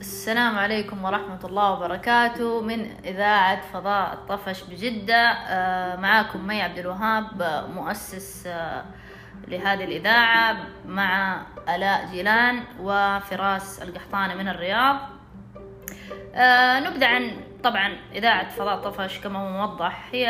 السلام عليكم ورحمة الله وبركاته. من إذاعة فضاء الطفش بجدة آه، معاكم مي عبد الوهاب آه، مؤسس آه، لهذه الإذاعة مع آلاء جيلان وفراس القحطاني من الرياض. نبدأ عن طبعا إذاعة فضاء طفش كما هو موضح هي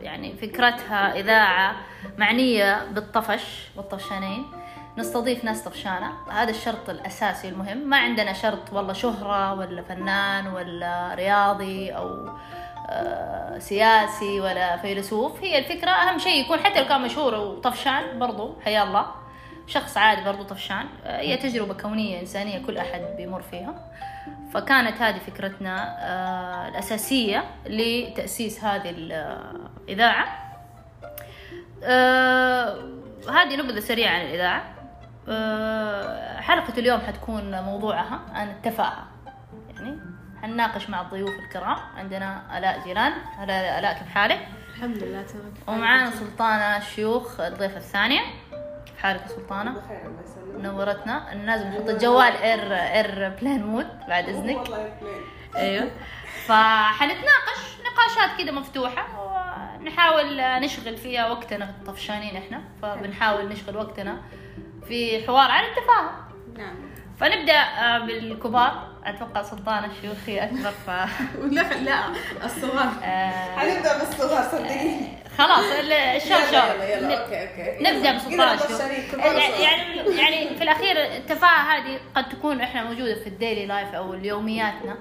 يعني فكرتها إذاعة معنية بالطفش والطفشانين. نستضيف ناس طفشانة. هذا الشرط الأساسي المهم. ما عندنا شرط والله شهرة ولا فنان ولا رياضي أو آه، سياسي ولا فيلسوف. هي الفكرة أهم شيء يكون حتى لو كان مشهور وطفشان برضو حيا الله. شخص عادي برضو طفشان. آه، هي تجربة كونية إنسانية كل أحد بيمر فيها. فكانت هذه فكرتنا آه، الأساسية لتأسيس هذه الإذاعة. هذه نبذة سريعة عن الإذاعة. حلقة اليوم حتكون موضوعها. عن التفاهة يعني حنناقش مع الضيوف الكرام. عندنا آلاء جيران. هلا آلاء كيف حالك؟ الحمد لله تمام. ومعانا سلطانة الشيوخ الضيفة الثانية. كيف حالك يا سلطانة؟ بخير الله يسلمك. نورتنا. لازم نحط الجوال air airplane mode بعد إذنك. والله. أيوه. فحنتناقش نقاشات كده مفتوحة. ونحاول نشغل فيها وقتنا طفشانين إحنا. فبنحاول نشغل وقتنا. في حوار عن التفاهة. نعم. فنبدأ آه، بالكبار. أتوقع سلطان الشيوخ هي أكبر ف لا لا الصغار. آه، حنبدا بالصغار صدقيني. خلاص الشوط يلا يلا يلا أوكي أوكي. نبدأ بسلطان كذا الشيوخ مبشرين، كبار يعني. يعني يعني في الأخير التفاهه هذه قد تكون إحنا موجودة في ال daily life أو اليومياتنا.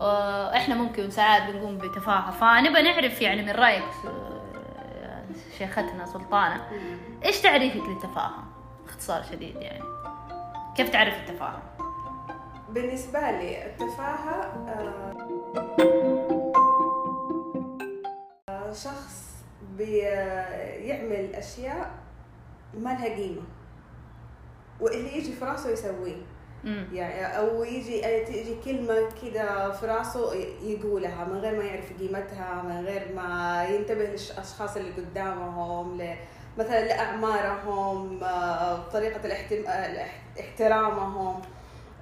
آه، إحنا ممكن ساعات بنقوم بتفاهة. فنبى نعرف يعني من رأيك آه، شيختنا سلطانة إيش تعريفك للتفاهه باختصار شديد يعني. كيف تعرف التفاهه بالنسبة لي التفاهة آه، شخص بيعمل أشياء ما لها قيمة واللي يجي في راسه يسويه. يعني أو يجي تيجي كلمة كده في راسه يقولها من غير ما يعرف قيمتها من غير ما ينتبه للاشخاص اللي قدامهم مثلا لأعمارهم آه، طريقة الاحتم... آه، احترامهم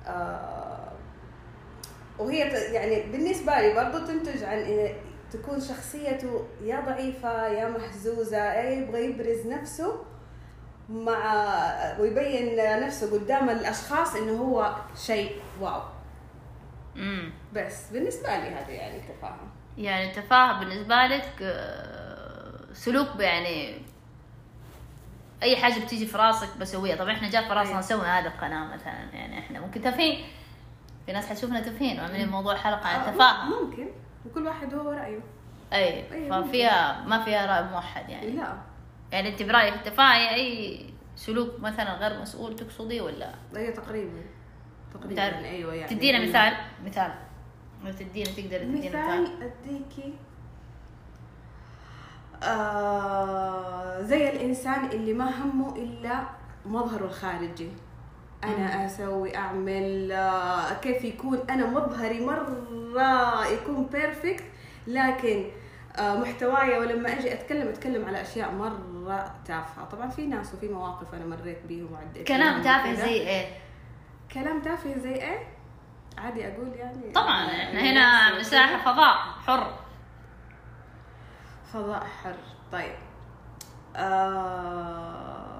آه، وهي يعني بالنسبة لي برضو تنتج عن إن تكون شخصيته يا ضعيفة يا محزوزة يا يبغى يبرز نفسه مع ويبين نفسه قدام الأشخاص إنه هو شيء واو. امم بس بالنسبة لي هذا يعني التفاهم يعني التفاهه بالنسبة لك سلوك يعني أي حاجة بتيجي في راسك بسويها. طبعا إحنا جاء في راسنا أيوة. نسوي هذه القناة مثلا. يعني إحنا ممكن تفهين. في ناس حتشوفنا تفهين وعاملين موضوع حلقة عن آه، ممكن. وكل واحد هو رأيه. أي أيوة، ففيها ما فيها رأي موحد يعني. لا. يعني أنت برأيك التفاهه هي أي سلوك مثلا غير مسؤول تقصدي ولا؟ هي تقريبا. تقريبا بتعرف أيوه يعني تدينا مثال؟ مثال. لو تدينا تقدر تدينا مثال؟ اديكي آه زي الإنسان اللي ما همه إلا مظهره الخارجي. أنا أسوي أعمل آه كيف يكون. أنا مظهري مرة يكون بيرفكت لكن آه محتواي ولما أجي أتكلم أتكلم على أشياء مرة تافهة. طبعا في ناس وفي مواقف أنا مريت بيهم وعديت كلام تافه. زي إيه؟ كلام تافه زي إيه؟ عادي أقول يعني. طبعا إحنا الناس هنا. مساحة فضاء حر. فضاء حر. طيب. آه...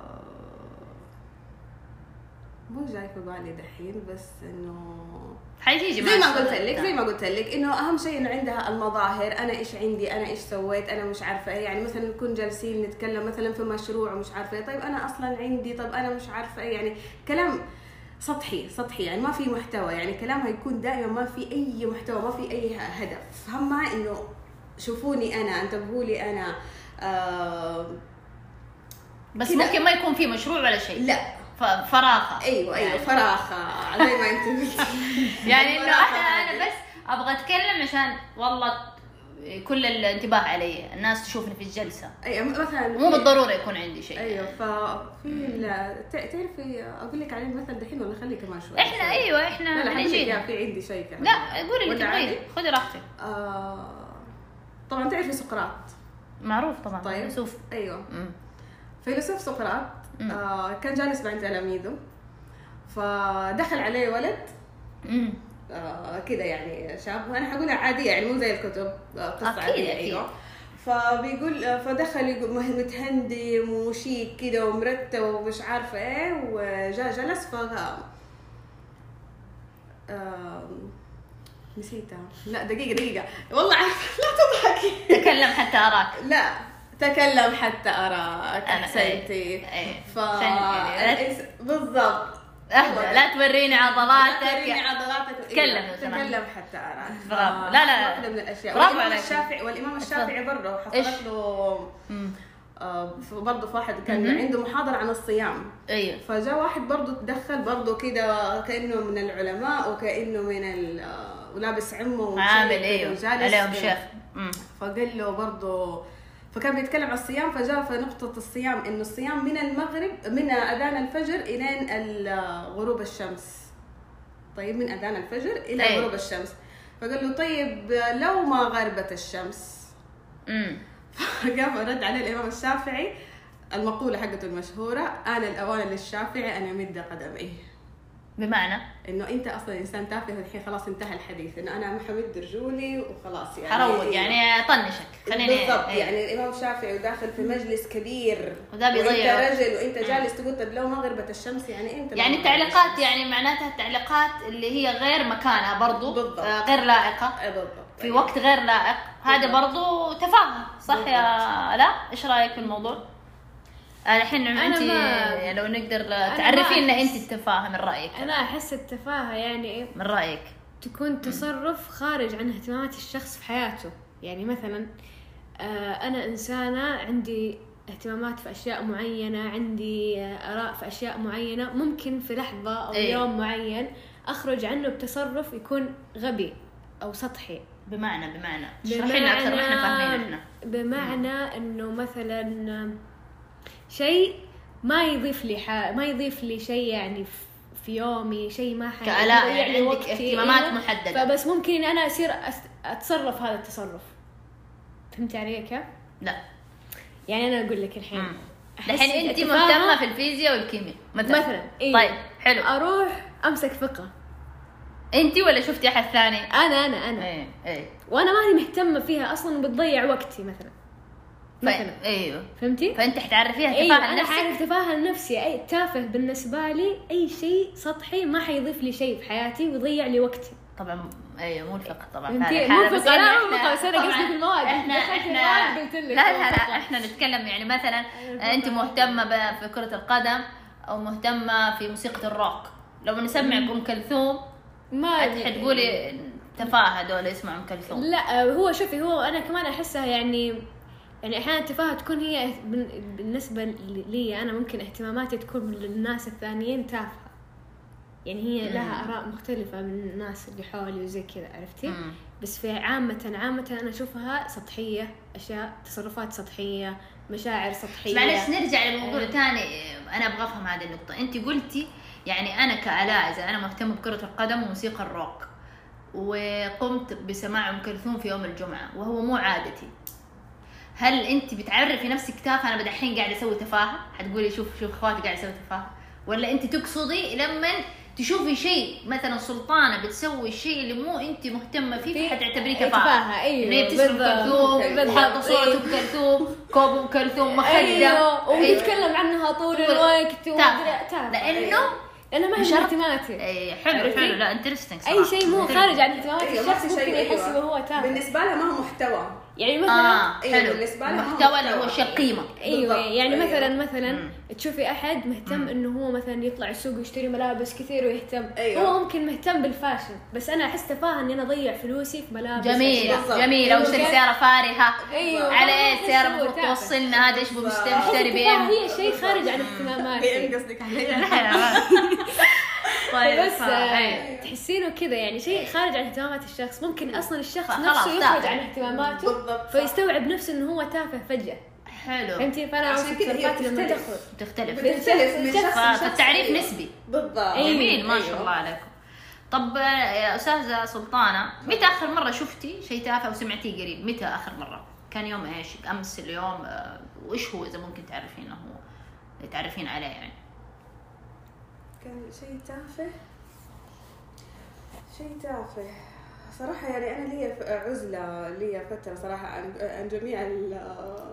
مو جاي في بالي دحين بس إنه حيجي زي ما قلت لك زي ما قلت لك إنه أهم شيء إنه عندها المظاهر أنا إيش عندي أنا إيش سويت أنا مش عارفة إيه. يعني مثلا نكون جالسين نتكلم مثلا في مشروع ومش عارفة إيه. طيب أنا أصلا عندي طيب أنا مش عارفة إيه. يعني كلام سطحي سطحي. يعني ما في محتوى. يعني كلامها يكون دائما ما في أي محتوى ما في أي هدف. همها إنه شوفوني أنا انتبهوا لي أنا. آه بس. ممكن ما يكون في مشروع ولا شيء. لا. ف- فراغه أيوه أيوه يعني. فراخه زي ما انت قلتي يعني إنه أنا. بس أبغى أتكلم عشان والله كل الانتباه علي. الناس تشوفني في الجلسة. أيوه مثلا مو بالضرورة يكون عندي شيء. أيوه ففي ال- تع- تعرفي أقول لك عليه المثل دحين ولا خلي كمان شوي. إحنا أيوه لا إحنا لا إياه، في عندي شيء كمان. لا قولي اللي تبغيه؟ خذي راحتك. آه طبعا تعرفي سقراط معروف طبعا طيب فيلسوف أيوه مم. فيلسوف سقراط مم. آه كان جالس مع تلاميذه فدخل عليه ولد. آه كذا يعني شاب وأنا حقولها عادية يعني مو زي الكتب آه قصة أكيد، عادية أكيد. أيوه فبيقول آه، فدخل يقول متهندم وشيك كده ومرتب ومش عارفة إيه وجاء جلس ف آم، نسيتها. لا دقيقة دقيقة. والله عارفة. لا تضحكي. تكلم حتى أراك. لا تكلم حتى أراك. أنا- أحسنتي. إيه، إيه. ف لا- بالضبط. اهدى لا توريني عضلاتك. توريني عضلاتك. تكلم إيه، سمحت. تكلم حتى أراك. برافو. لا، لا. واحدة من الأشياء. برافو والإمام عليك. الشافعي والإمام الشافعي برضه؟ حصلت له. آه، برضه في واحد كان. عنده محاضرة عن الصيام. أيوه. فجاء واحد برضه تدخل برضه كده كأنه من العلماء وكأنه من ال- ولابس عمه وشيء عامل كده أيوه عليهم. شيخ. فقال له برضه فكان بيتكلم عن الصيام فجاء في نقطة الصيام إنه الصيام من المغرب من أذان الفجر إلى ال- غروب الشمس طيب من أذان الفجر إلى أي. غروب الشمس فقال له طيب لو ما غربت الشمس أمم. قام رد عليه الإمام الشافعي المقولة حقته المشهورة أنا الأوان للشافعي أن يمد قدميه بمعنى إنه أنت أصلا إنسان تافه الحين خلاص انتهى الحديث إنه أنا حمد رجولي وخلاص يعني حروق يعني طنشك خليني بالضبط إيه. يعني الإمام الشافعي وداخل في مجلس كبير وده بيضيع وأنت. رجل وأنت جالس تقول طب لو ما غربت الشمس يعني انت يعني التعليقات. يعني معناتها التعليقات اللي هي غير مكانها برضو بالضبط. آه، غير لائقة إيه بالضبط في وقت غير لائق هذا بالضبط. برضو تفاهة صح يا لا إيش رأيك في الموضوع؟ الحين انت ما- يعني لو نقدر تعرفي أحس- انت التفاهة من رأيك. أنا أحس التفاهة يعني من رأيك. تكون تصرف خارج عن اهتمامات الشخص في حياته. يعني مثلا آه، أنا إنسانة عندي اهتمامات في أشياء معينة عندي آه، آراء في أشياء معينة ممكن في لحظة أو إيه. يوم معين أخرج عنه بتصرف يكون غبي أو سطحي. بمعنى بمعنى. اشرحي لنا أكثر وإحنا فاهمين إحنا. بمعنى إنه مثلا شيء ما يضيف لي ح... ما يضيف لي شيء يعني في- يومي شيء ما ح... كآلاء يضيع يعني لي عندك. اهتمامات. محددة. فبس ممكن أنا أصير. أتصرف هذا التصرف فهمت علي كيف؟ لا يعني أنا أقول لك الحين الحين انت مهتمة في الفيزياء والكيمياء مثلا مثلا إيه. طيب حلو أروح أمسك فقه انت ولا شفتي أحد ثاني؟ أنا أنا أنا إيه إيه وأنا ماني مهتمة فيها أصلا بتضيع وقتي مثلا مثلا. أيوه فهمتي؟ فأنت حتعرفيها أيوه تفاهة أنا لنفسك حعرف تفاهه لنفسي اي تافه بالنسبة لي أي شيء سطحي ما حيضيف لي شيء في حياتي ويضيع لي وقتي طبعا أيوه مو الفقه طبعا مو الفقه، لا، مو الفقه، بس أنا قصدي في المواد. إحنا إحنا قلت لك لا لا. لا إحنا نتكلم يعني مثلا الفقه. أنت مهتمة ب- في كرة القدم أو مهتمة في موسيقى الروك لو نسمعك أم كلثوم ما حت- حتقولي تفاهة دول اسمع أم كلثوم لا هو شوفي هو أنا كمان أحسها يعني يعني أحيانا التفاهة تكون هي بالنسبة لي أنا ممكن اهتماماتي تكون للناس الثانيين تافهة. يعني هي لها آراء مختلفة من الناس اللي حولي وزي كذا عرفتي. بس في عامة عامة أنا أشوفها سطحية أشياء تصرفات سطحية مشاعر سطحية. معلش نرجع لموضوع إيه. ثاني أنا أبغى أفهم هذه النقطة. أنت قلتي يعني أنا كألاء إذا أنا مهتمة بكرة القدم وموسيقى الروك وقمت بسماع أم كلثوم في يوم الجمعة وهو مو عادتي. هل أنت بتعرفي نفسك تافهة؟ أنا بدحين قاعدة أسوي تفاهة. حتقولي شوف شوف أخواتي قاعدة يسوي تفاهة. ولا أنت تقصدي لما تشوفي شيء مثلا سلطانة بتسوي الشيء اللي مو أنت مهتمة فيه في- حتعتبريه إيه، تفاهة. تفاهة، ان هي بالضبط. كلثوم وحاطه صوره إيه. ام كلثوم كوب ام كلثوم مخدة. أيوه. أيوه. ويتكلم عنها طول الوقت. أدري- تافه لأنه لأنه ما هي اهتماماتي. اي حلو؟ حلو. لا interesting أي شيء مو خارج عن اهتمامات أيوة، الشخص ممكن يحسبه أيوة. هو تافه. بالنسبة لها ما هو محتوى. يعني مثلا آه أيوه، حلو بالنسبة لها هو المحتوى اللي هو محتوى. شيء قيمه أيوه بالضبط، يعني أيوة. مثلا مثلا مم. تشوفي أحد مهتم إنه هو مثلا يطلع السوق ويشتري ملابس كثير ويهتم أيوة. هو ممكن مهتم بال fashion بس أنا أحس تفاهة إني أنا أضيع فلوسي في ملابس جميل أشياء. بالضبط. جميل أو اشتري أيوة. سيارة فارهة أيوه على إيه السيارة المفروض. توصلنا هذا إيش. بمشتري BM هي شيء خارج عن اهتماماتي قصدك عليها طيب بس آه،. تحسينه كذا يعني شيء خارج عن اهتمامات الشخص. ممكن أصلا الشخص نفسه يخرج. عن اهتماماته بالضبط. فيستوعب نفسه إنه هو تافه فجأة. حلو. فهمتي؟ فأنا عشان كذا هي بتختلف. تختلف بتختلف. من شخص لشخص. فالتعريف أيوة. نسبي بالضبط. جميل ما شاء أيوة. الله عليكم. طب آه، يا أستاذة سلطانة متى آخر مرة شفتي شيء تافه وسمعتيه قريب؟ متى آخر مرة؟ كان يوم إيش؟ أمس اليوم آه، وإيش هو إذا ممكن تعرفينه هو تعرفين عليه يعني؟ كان شيء تافه. شيء تافه. صراحة يعني أنا لي عزلة لي فترة صراحة عن عن جميع ال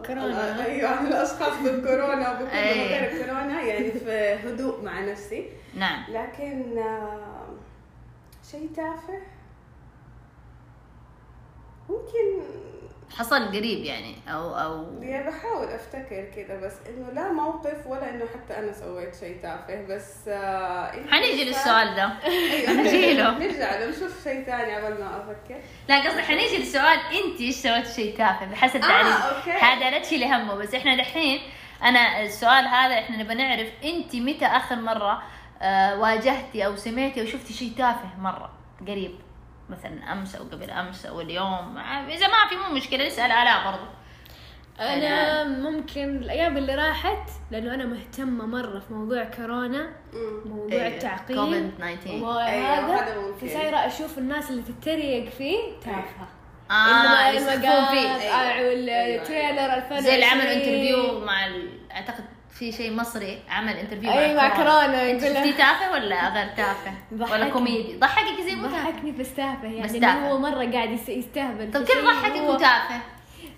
كورونا. أيوة عن الأشخاص بالكورونا وبكل أي. غير الكورونا يعني في هدوء مع نفسي. نعم. لكن آه، شيء تافه. ممكن حصل قريب يعني أو أو يعني بحاول أفتكر كذا بس إنه لا موقف ولا إنه حتى أنا سويت شيء تافه بس آه حنيجي للسؤال ده. أيوه. نجي له. نرجع له نشوف شيء ثاني قبل ما أفكر. لا قصدي حنيجي للسؤال أنت إيش سويتي شيء تافه؟ بحسب آه، تعريف okay. هذا لا تشيلي همه بس إحنا دحين أنا السؤال هذا إحنا نبغى نعرف أنت متى آخر مرة آه واجهتي أو سمعتي أو شفتي شيء تافه مرة قريب؟ مثلا أمس أو قبل أمس أو اليوم آه، إذا ما في مو مشكلة نسأل آلاء برضو أنا ممكن الأيام اللي راحت لأنه أنا مهتمة مرة في موضوع كورونا. موضوع إيه، التعقيم كوفيد 19. أيوة، وهذا هذا ممكن. فصايره أشوف الناس اللي تتريق فيه تافهه آه اللي يسخفون المقاطع فيه أيوة. وال trailer 2020 زي اللي عملوا انترفيو مع ال... أعتقد في شيء مصري عمل interview أي مع كورونا أنت شفتيه تافه ولا غير تافه؟ ولا. كوميدي؟ ضحكك زي مو ضحكني بس تافه يعني بس تافه. هو مرة قاعد يس- يستهبل طب في كيف ضحكك وتافه؟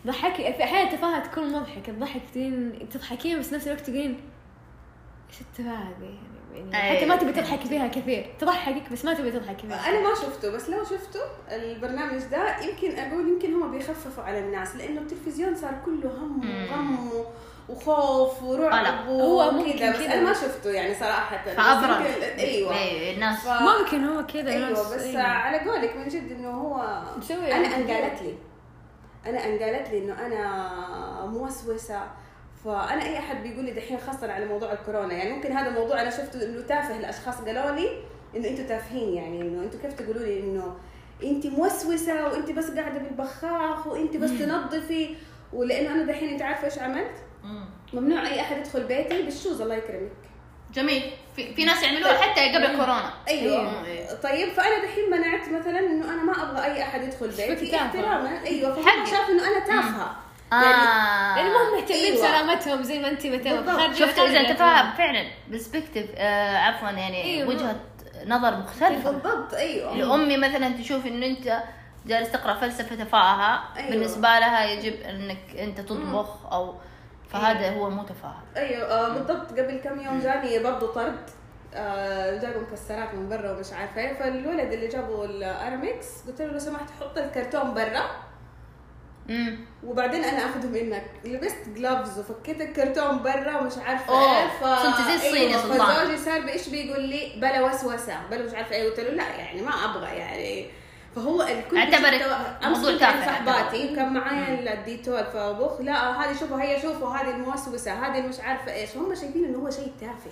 ضحكي في أحيانا التفاهه تكون مضحكة تضحك تدين تضحكين بس نفس الوقت تقولين إيش التفاهة هذه يعني, يعني. حتى ما تبي تضحكي فيها كثير تضحكك بس ما تبي تضحكي فيها أنا ما شفته بس لو شفته البرنامج ده يمكن أقول يمكن هم بيخففوا على الناس لأنه التلفزيون صار كله هم. وغم وخوف. ورعب هو ممكن وكذا بس. أنا ما شفته يعني صراحة فابرد أيوه الناس ف- ممكن هو كذا أيوه بس أيوة. على قولك من جد إنه هو مسوي أنا يعني أنقالت لي أنا أنقالت لي إنه أنا موسوسة فأنا أي أحد بيقول لي دحين خاصة على موضوع الكورونا يعني ممكن هذا الموضوع أنا شفته إنه تافه الاشخاص قالوا لي إنه أنتم تافهين يعني إنه أنتم كيف تقولوا لي إنه أنت موسوسة وأنت بس قاعدة بالبخاخ وأنت بس تنظفي ولأنه أنا دحين أنت عارفة إيش عملت؟ مم. ممنوع أي أحد يدخل بيتي بالشوز الله يكرمك. جميل. في, في ناس يعملوها حتى قبل كورونا. أيوه. أيوة. طيب فأنا دحين منعت مثلا إنه أنا ما أبغى أي أحد يدخل بيتي. احتراما. أيوه فهم. شاف إنه أنا تافهة. آه. لأنه ما هم مهتمين أيوة. بسلامتهم زي ما أنت مهتمة شفتوا إذا تفاهم فعلا برسبكتيف آه عفوا يعني أيوة. وجهة نظر مختلفة. بالضبط أيوه. لأمي مثلا تشوف إنه أنت جالس تقرأ فلسفة تفاهة. أيوة. بالنسبة لها يجب إنك أنت تطبخ أو فهذا هو مو تفاهه أيوه آه بالضبط. قبل كم يوم جاني برضه طرد. آه جابوا مكسرات من برا ومش عارفة إيه. فالولد اللي جابوا الارامكس قلت له لو سمحت حط الكرتون برا. وبعدين أنا آخذه منك. لبست gloves وفكيت الكرتون برا ومش عارفة إيه. ف صرت زي الصين يا سلطان. فزوجي صار بإيش بيقول لي؟ بلا وسوسة. بلا مش عارفة إيه. قلت له لا يعني ما أبغى يعني فهو الكل اعتبرت موضوع تافه. صاحباتي وكان معايا الديتول فبخ لا هذه شوفوا هي شوفوا هذه الموسوسة هذه مش عارفة إيش. هم شايفين إنه هو شيء تافه.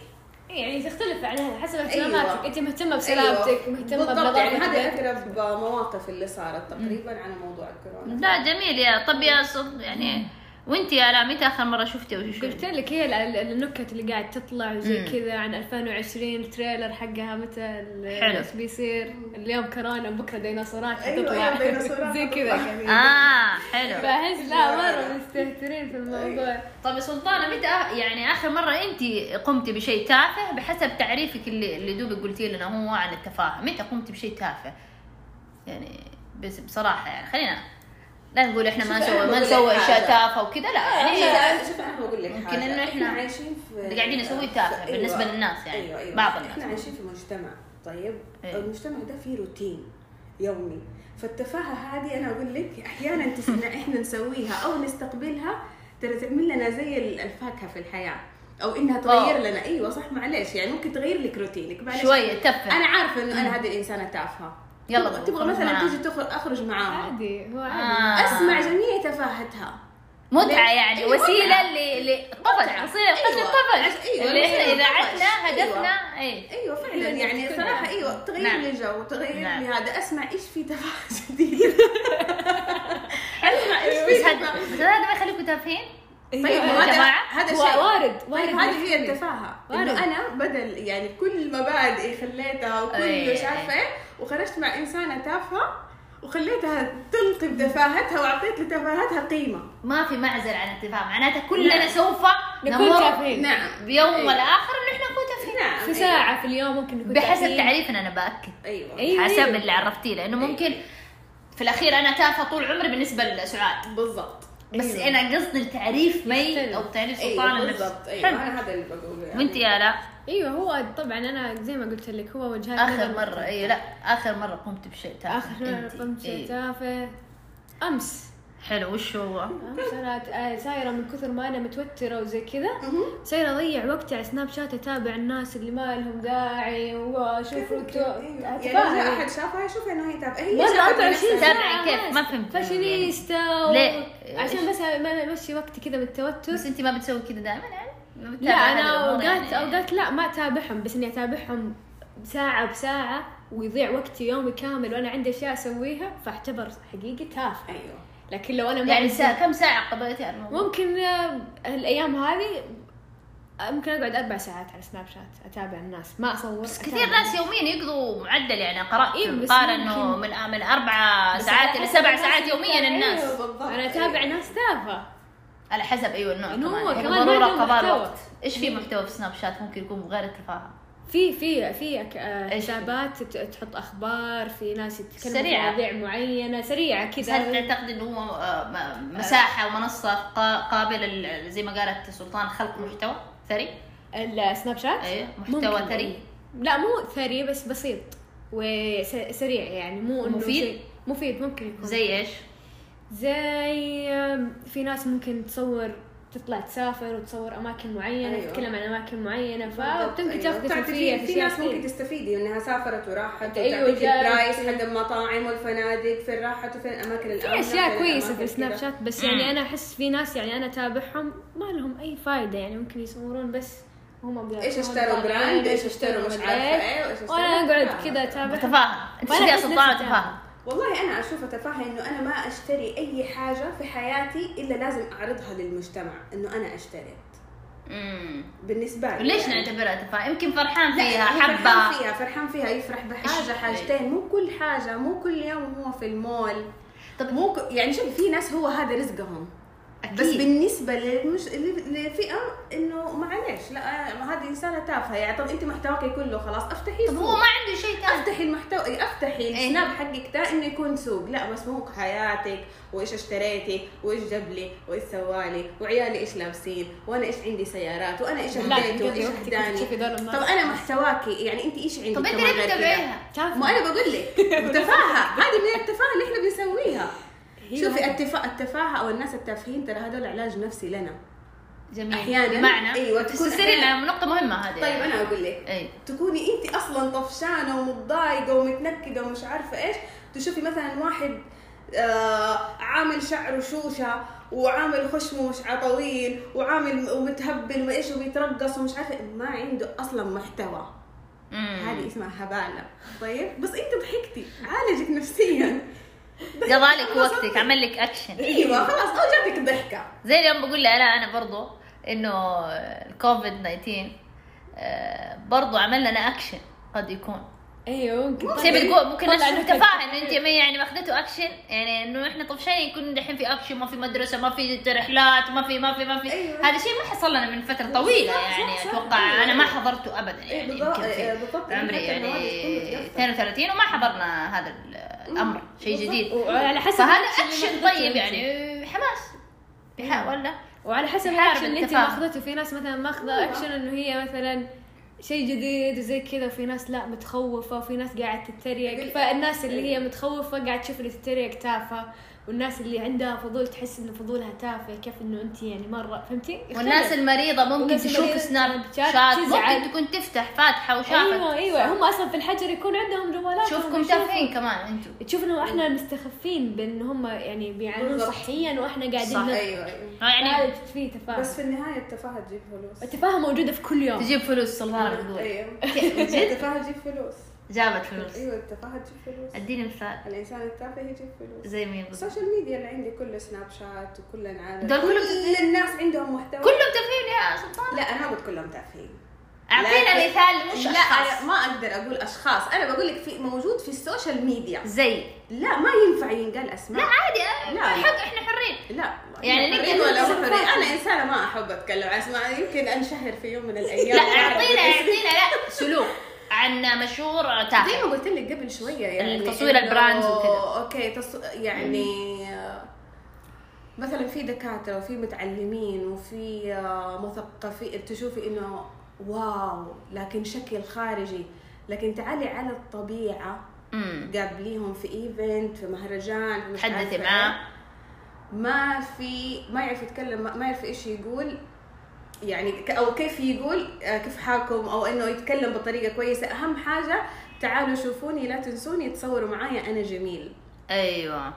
يعني تختلف عنها حسب أيوة. اهتماماتك. أنت مهتمة بسلامتك مهتمة بالضبط. يعني هذه أقرب مواقف اللي صارت تقريبا عن موضوع الكورونا. لا جميل يا. طب يا يعني وانت يا لا متى آخر مرة شفتي أو شو قلت لك هي ال- ال- النكت اللي قاعد تطلع وزي. كذا عن 2020 ال trailer حقها متى حلو. بيصير اليوم كورونا بكرة ديناصورات أيوة، حتطلع أيوة، ديناصورات زي كذا. يعني. آه حلو. فأحس لا مرة مستهترين في الموضوع. طب يا سلطانة متى آه- يعني آخر مرة انت قمتي بشيء تافه؟ بحسب تعريفك اللي اللي دوبك قلتي لنا هو عن التفاهه متى قمتي بشيء تافه؟ يعني بس بصراحة يعني خلينا لا نقول إحنا ما نسوي ما نسوي أشياء. تافهة وكذا لا يعني يعني شوف أنا بقول لك يمكن حاجة. إنه إحنا عايشين في قاعدين نسويه تافه بالنسبة للناس يعني. أيوة أيوة. بعض الناس. إحنا عايشين في مجتمع طيب إيه. المجتمع ده فيه روتين يومي فالتفاهة هذه أنا أقول لك أحيانا تسمع إحنا نسويها أو نستقبلها ترى تعمل لنا زي الفاكهة في الحياة أو إنها تغير. لنا إيوه صح معلش يعني ممكن تغير لك روتينك معلش شوية تفه أنا عارفة إنه أنا هذه الإنسانة تافهة يلا تبغى- بابا، تبغى خرج مثلا. تيجي تخرج أخرج معاها عادي هو عادي آه. أسمع جميع تفاهتها متعة؟ يعني أيوة، وسيلة متعة. ل ل طفل متعة. وسيلة قتل أيوة. الطفل أيوة، اللي اذاعتنا طفش. أيوة. هدفنا اي أيوه فعلا يعني تكون- أيوه تغير نعم. لي جو تغير نعم. لي هذا أسمع إيش في تفاهة جديدة أسمع إيش في تفاهة. بس هذا ما يخليكم تافهين طيب أيوة. هذا جماعة. هذا هو شيء وارد طيب وارد هذه هي. التفاهة. إنه أنا بدل يعني كل مبادئي خليتها وكل. مش عارفة إيه وخرجت مع إنسانة تافهة وخليتها تلقي بتفاهتها وأعطيت لتفاهتها قيمة ما في معزل عن التفاهم معناتها كلنا نعم. سوف نكون تافهين نعم بيوم أي. والآخر ان إحنا نكون تافهين نعم في أيوة. ساعة في اليوم ممكن يكون بحسب تأثير. تعريفنا أنا بأكد أيوه أيوة، حسب. اللي عرفتيه لأنه ممكن في الأخير أنا تافهة طول عمري بالنسبة لسعاد بالضبط بس أيوة. أنا قصدي التعريف مي. أو تعريف سلطان أيوه النفس بالضبط أيوه حلو. أنا هذا اللي بقوله يعني وأنت يا لا أيوه هو طبعا أنا زي ما قلت لك هو وجهات آخر مرة مختلفة. اي لا آخر مرة قمت بشيء تافه آخر أنتي. قمت إيه. تافه أمس حلو وش هو؟ أنا آه، سايرة من كثر ما أنا متوترة وزي كذا. سايرة اضيع وقتي على سناب شات أتابع الناس اللي ما لهم داعي وأشوف؟ أيوة. يعني لو جاء أحد شافها يشوف إنه هي تابعة هي مرة شافت 24 بنفسها. ساعة تابعي كيف؟ ما فهمت. فاشينيستا و... ليه؟ عشان بس ما امشي وقتي كذا بالتوتر بس أنت ما بتسوي كذا دائما يعني؟ لا أنا اوقات يعني؟ أوقات لا ما أتابعهم بس إني أتابعهم ساعة بساعة ويضيع وقتي يومي كامل وأنا عندي أشياء أسويها فأعتبر حقيقي تافه أيوه لكن لو أنا ما يعني ساعة كم ساعة قضيتي على الموضوع؟ ممكن آه، الأيام هذه آه، ممكن أقعد أربع ساعات على سناب شات أتابع الناس ما أصور بس. كثير ناس يوميا يقضوا معدل يعني إيه، بس قال انه. من من أربع ساعات إلى سبع ساعات يوميا. الناس بالضبط. أنا أتابع أيوة. ناس تافهه على حسب أيوه النوع كمان يعني عنده قضاء محتوى. الوقت إيش في محتوى في سناب شات ممكن يكون غير التفاهة؟ في في في آه،؟ حسابات ت- تحط أخبار في ناس يتكلموا سريعة. مواضيع معينة سريعة كذا هل تعتقد إنه هو آه، م- مساحة ومنصة قا- قابلة لل- زي ما قالت سلطان خلق محتوى ثري؟ السناب شات أيوه محتوى. ثري لا مو ثري بس بسيط وسريع يعني مو إنه مفيد؟ مفيد ممكن يكون زي إيش؟ زي في ناس ممكن تصور تطلع تسافر وتصور أماكن معينة أيوة. تتكلم عن أماكن معينة فبتمكن أيوة. تاخذ خلفيه في, في ناس ممكن كثير. تستفيدي إنها سافرت وراحت أيوة، وتعطيك. ال price حق المطاعم والفنادق في راحت وفي الاماكن في الامنه أشياء في كويسة الأماكن في السناب كذا. شات بس. يعني أنا أحس في ناس يعني أنا أتابعهم ما لهم أي فايدة يعني ممكن يصورون بس هم إيش اشتروا brand إيش اشتروا مش عارفة. إيه وإيش اشتروا وأنا أقعد. كذا أتابع تفاهة انت نفسي تفاهة والله أنا اشوفها تفاهه إنه أنا ما أشتري أي حاجة في حياتي إلا لازم أعرضها للمجتمع إنه أنا أشتريت. امم بالنسبة لي ليش يعني. نعتبرها تفاهة؟ يمكن فرحان فيها هو فرحان حبة. فيها فرحان فيها يفرح بحاجة إيش- حاجتين مو كل حاجة مو كل يوم هو في المول. طب مو ك... يعني شوف في ناس هو هذا رزقهم. أكيد. بس بالنسبة للمش... ل- لفئه انه معلش لا هذه إنسانة تافهة. يعني طب أنت محتواك كله خلاص أفتحي طب سوق. هو ما عنده شيء ثاني أفتحي المحتوى أفتحي إيه. السناب حقك ده إنه يكون سوق. لا بس مو حياتك. وإيش اشتريتي؟ وإيش جاب لي؟ وإيش سوالي وعيالي إيش لابسين؟ وأنا إيش عندي سيارات؟ وأنا إيش هديت وإيش وقتك هداني تشوفي دول الناس. طب أنا محتواكي. يعني أنت إيش عندك طب أنت ليه؟ تافهة. ما أنا بقول لك. تفاهه هذه من التفاهة اللي إحنا بنسويها هي شوفي. التفا... التفاهة أو الناس التافهين ترى هذول علاج نفسي لنا. جميل. أحياناً. بمعنى؟ بس تكون. لنا نقطة مهمة هذه. طيب أنا أقول لك. إي. تكوني انت أصلا طفشانة ومتضايقة ومتنكدة ومش عارفة إيش. تشوفي مثلا واحد آه عامل شعره شوشة وعامل خشمه مش طويل وعامل ومتهبل وإيش وبيترقص ومش عارفة ما عنده أصلا محتوى. هذه اسمها هبالة. طيب بس أنت ضحكتي عالجك نفسيا. قضالك وقتك عمل لك اكشن أيوه خلاص أو جاتك ضحكة. زي اليوم بقول لها لا أنا برضو إنه الكوفيد 19 آه، برضو عمل لنا اكشن قد يكون. أيوه ممكن زي بتقول ممكن طلع الناس نكت. تفاهة إنه أنت مي يعني ماخذته اكشن يعني إنه إحنا طفشانين يكون دحين في اكشن ما في مدرسة ما في رحلات ما في ما في ما في أيوة. هذا شيء ما حصل لنا من فترة طويلة صح، يعني صح. أتوقع أيوة. أنا ما حضرته ابدا إيه، يعني بالضبط، إيه،. عمري يعني تأثر. 32 وما حضرنا هذا الأمر شيء. جديد وعلى حسب فهذا اكشن طيب. يعني حماس بيحا- ولا وعلى حسب الأكشن اللي أنت. ماخذته في ناس مثلا ماخذه اكشن إنه هي مثلا شيء جديد وزي كذا وفي ناس لا متخوفة وفي ناس قاعد تتريق. فالناس اللي هي متخوفة قاعد تشوف اللي تتريق تافهة. والناس اللي عندها فضول تحس انه فضولها تافه كيف إنه أنت يعني مرة فهمتي؟ والناس يختلف. المريضة ممكن تشوف سناب شات شات. ممكن تكون تفتح فاتحة وشافت. أيوه أيوه. هم أصلا في الحجر يكون عندهم جوالات شوفكم تافهين كمان أنتم تشوف إنه إحنا مستخفين بإن هم يعني بيعانون. صحيا وإحنا قاعدين صح،. أيوه أيوه. يعني هذا في تفاهة. بس في النهاية التفاهة تجيب فلوس. التفاهة موجودة في كل يوم. تجيب فلوس سلطان بتقول أيوه. جد؟ التفاهة تجيب فلوس. جابت فلوس. أيوه التفاهه تجيب فلوس أديني مثال الإنسان التافه يجيب فلوس. زي مين ال social media اللي عندي كله سناب شات وكل العالم. دول كلهم كل الناس عندهم محتوى. كلهم تافهين يا سلطان. لا أنا ما قلت كلهم تافهين. أعطينا مثال مش لا ما أقدر أقول أشخاص. أنا بقول لك في موجود في ال social media. زي. لا ما ينفع ينقال لا اسماء عادي لا، لا لا. حق إحنا حرين. لا يعني حرين نقدر ولا نقول مو حرين. أنا إنسانة ما أحب أتكلم عن أسماء. يمكن أنشهر في يوم من الأيام. لا أعطينا أعطينا لا. سلوك. عن مشهور زي تافه ما قلت لك قبل شوية يعني التصوير إنه- ال brands وكذا. okay تص... يعني آه، مثلا في دكاترة وفي متعلمين وفي آه، مثقفين تشوفي إنه wow لكن شكل خارجي. لكن تعالي على الطبيعة قابليهم في إيفنت في مهرجان تحدثي معاه. إيه. ما في ما يعرف يتكلم ما يعرف إيش يقول. يعني أو كيف يقول آه، كيف حالكم أو إنه يتكلم بطريقة كويسة. أهم حاجة تعالوا شوفوني لا تنسوني تصوروا معايا أنا جميل. أيوه.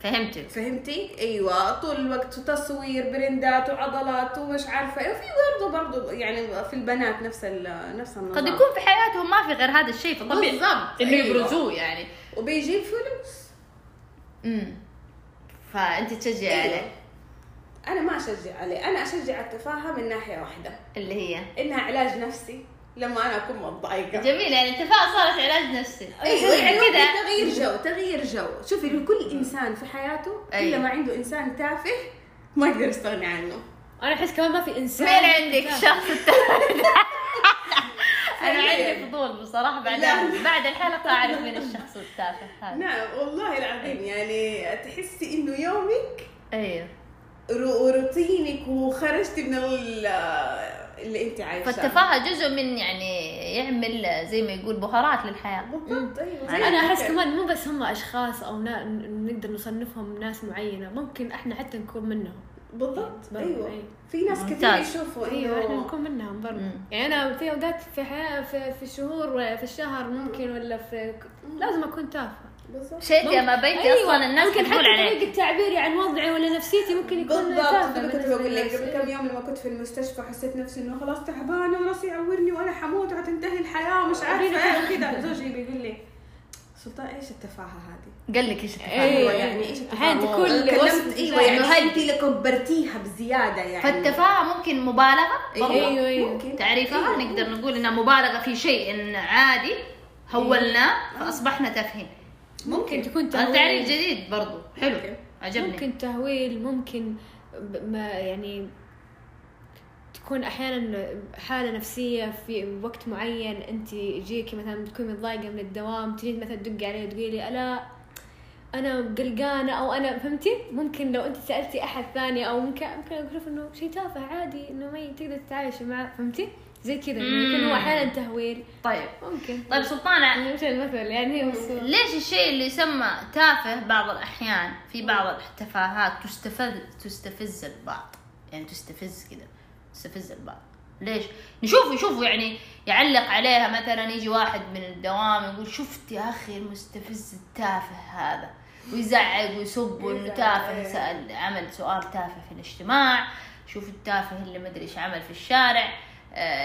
فهمتك. فهمتي؟ أيوه. طول الوقت تصوير برندات وعضلات ومش عارفة إيه. وفي برضه برضه يعني في البنات نفس نفس النظام. قد يكون في حياتهم ما في غير هذا الشيء فطبيعي. بالضبط، انه أيوة. يبرزوه يعني. وبيجيب فلوس امم فأنت تشجعي أيوة. عليه. أنا ما أشجع عليه أنا أشجع التفاهه من ناحية واحدة. اللي هي؟ إنها علاج نفسي لما أنا أكون متضايقة. جميل يعني التفاهه صارت علاج نفسي. أيوه يعني كذا كذا تغيير جو تغيير جو. شوفي لكل إنسان في حياته أيوة. إلا ما عنده إنسان تافه ما يقدر يستغني عنه. أنا أحس كمان ما في إنسان مين عندك شخص التافه أنا. عندي فضول بصراحة بعد. بعد الحلقة أعرف مين الشخص التافه هذا. نعم والله العظيم يعني تحسي إنه يومك أيوه. روتينك وخرجتي من ال- اللي انت عايشاه فالتفاهة جزء من يعني يعمل زي ما يقول بهارات للحياة بالضبط أيوه أنا أحس. كمان مو بس هم أشخاص أو نا... نقدر نصنفهم ناس معينة ممكن إحنا حتى نكون منهم بالضبط أيوه أيوة. في ناس كثير. يشوفوا أيوه إحنا نكون منهم برضه. يعني أنا في أوقات في حياه في, في الشهور ولا في الشهر ممكن ولا في لازم أكون تافهة بالضبط. شيء ما بيتي أصلا الناس ممكن تقول حتى عليك. طريقة تعبيري عن وضعي ولا نفسيتي ممكن يكون بالضبط كنت بقول لك. قبل كم يوم لما كنت في المستشفى حسيت نفسي إنه خلاص تعبانة وراسي يعورني وأنا حموت وحتنتهي الحياة ومش عارفة إيه وكذا. زوجي بيقول لي سلطان إيش التفاهة هذه؟ قال لك إيش التفاهة؟ أيوه إيه. يعني إيش التفاهة؟ تكون كلمت وصف إيوه يعني إنه انت اللي كبرتيها بزيادة يعني. فالتفاهة ممكن مبالغة. أيوة، أيوة. ممكن. تعريفها؟ أيوة. نقدر نقول إنها مبالغة في شيء إن عادي هولناه فأصبحنا تافهين. ممكن تكون هذا تعريف تهويل. جديد برضو. حلو. ممكن. عجبني. ممكن تهويل ممكن ما يعني تكون أحيانا حالة نفسية في وقت معين أنت يجيكي مثلا تكون متضايقة من الدوام تجي مثلا تدقي علي وتقولي ألا أنا قلقانة أو أنا فهمتي؟ ممكن لو أنت سألتي أحد ثاني أو ممكن ممكن أقول إنه شيء تافه عادي إنه ما تقدر تتعايشي معه فهمتي؟ زي كذا إنه يكون هو. أحيانا تهويل. طيب. ممكن. طيب سلطانة يعني مش المثل يعني هو الصورة. ليش الشيء اللي يسمى تافه بعض الأحيان في بعض التفاهات تستفز تستفز البعض؟ يعني تستفز كذا تستفز البعض. ليش؟ نشوفه يشوفه يعني يعلق عليها مثلا يجي واحد من الدوام يقول شفت يا أخي المستفز التافه هذا؟ ويزعق ويسب يزعق، تافه إيه. سأل عمل سؤال تافه في الاجتماع شوف التافه اللي مدري إيش عمل في الشارع؟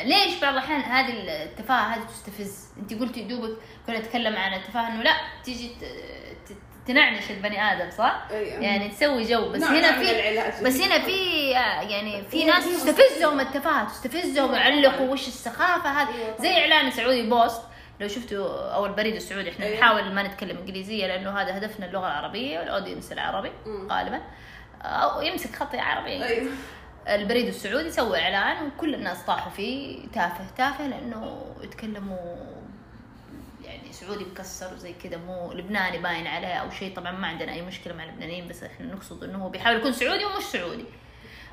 ليش بعض الأحيان هذه التفاهة هذه تستفز؟ أنت قلتي دوبك كنا نتكلم عن التفاهة إنه لا تيجي تنعنش البني آدم صح؟ أيوة. يعني تسوي جو. بس نوع- هنا نوع من في. بس هنا في آه، يعني في ناس تستفزهم التفاهة تستفزهم ويعلقوا وش السخافة هذه؟ أيوة زي إعلان سعودي بوست لو شفتوا أو البريد السعودي إحنا أيوة. نحاول ما نتكلم إنجليزية لأنه هذا هدفنا اللغة العربية والأودينس العربي. غالبا. أو يمسك خطي عربي. أيوه. البريد السعودي سوى إعلان وكل الناس طاحوا فيه تافه تافه لأنه يتكلموا يعني سعودي مكسر وزي كذا مو لبناني باين عليه أو شيء. طبعا ما عندنا أي مشكلة مع اللبنانيين بس إحنا نقصد إنه هو بيحاول يكون سعودي ومش سعودي.